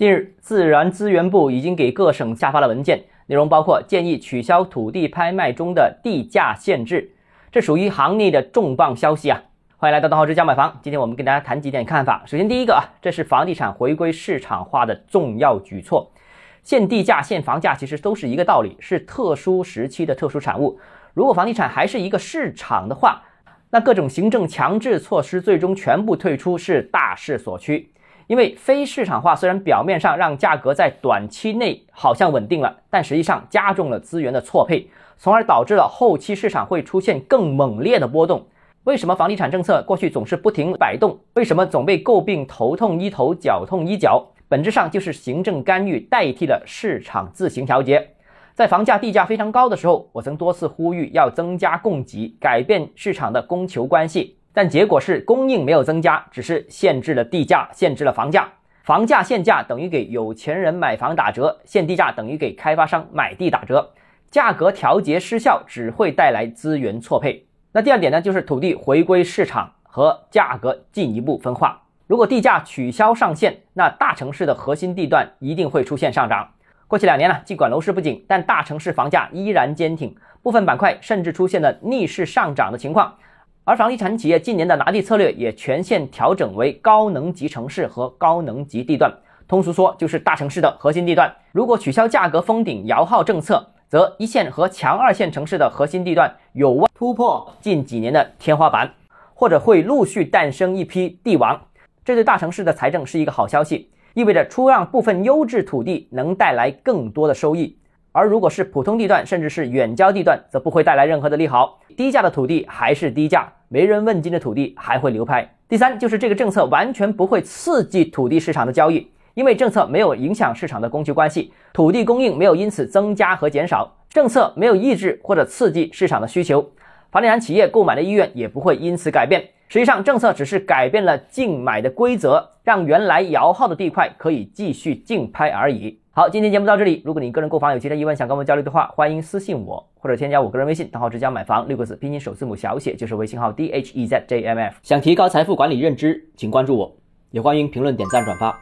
近日，自然资源部已经给各省下发了文件，内容包括建议取消土地拍卖中的地价限制，这属于行内的重磅消息啊！欢迎来到邓浩之家买房，今天我们跟大家谈几点看法。首先，第一个啊，这是房地产回归市场化的重要举措，限地价、限房价其实都是一个道理，是特殊时期的特殊产物。如果房地产还是一个市场的话，那各种行政强制措施最终全部退出是大势所趋。因为非市场化虽然表面上让价格在短期内好像稳定了，但实际上加重了资源的错配，从而导致了后期市场会出现更猛烈的波动。为什么房地产政策过去总是不停摆动？为什么总被诟病头痛医头，脚痛医脚？本质上就是行政干预代替了市场自行调节。在房价地价非常高的时候，我曾多次呼吁要增加供给，改变市场的供求关系。但结果是供应没有增加，只是限制了地价，限制了房价。房价限价等于给有钱人买房打折，限地价等于给开发商买地打折。价格调节失效，只会带来资源错配。那第二点呢，就是土地回归市场和价格进一步分化。如果地价取消上限，那大城市的核心地段一定会出现上涨。过去两年呢，尽管楼市不景，但大城市房价依然坚挺，部分板块甚至出现了逆势上涨的情况。而房地产企业近年的拿地策略也全线调整为高能级城市和高能级地段，通俗说就是大城市的核心地段。如果取消价格封顶摇号政策，则一线和强二线城市的核心地段有望突破近几年的天花板，或者会陆续诞生一批地王。这对大城市的财政是一个好消息，意味着出让部分优质土地能带来更多的收益。而如果是普通地段，甚至是远郊地段，则不会带来任何的利好。低价的土地还是低价，没人问津的土地还会流拍。第三，就是这个政策完全不会刺激土地市场的交易，因为政策没有影响市场的供求关系，土地供应没有因此增加和减少，政策没有抑制或者刺激市场的需求，房地产企业购买的意愿也不会因此改变。实际上，政策只是改变了竞买的规则，让原来摇号的地块可以继续竞拍而已。好，今天节目到这里。如果你个人购房有其他疑问，想跟我们交流的话，欢迎私信我或者添加我个人微信，账号只讲买房六个字，拼音首字母小写就是微信号 d h e z j m f。想提高财富管理认知，请关注我，也欢迎评论、点赞、转发。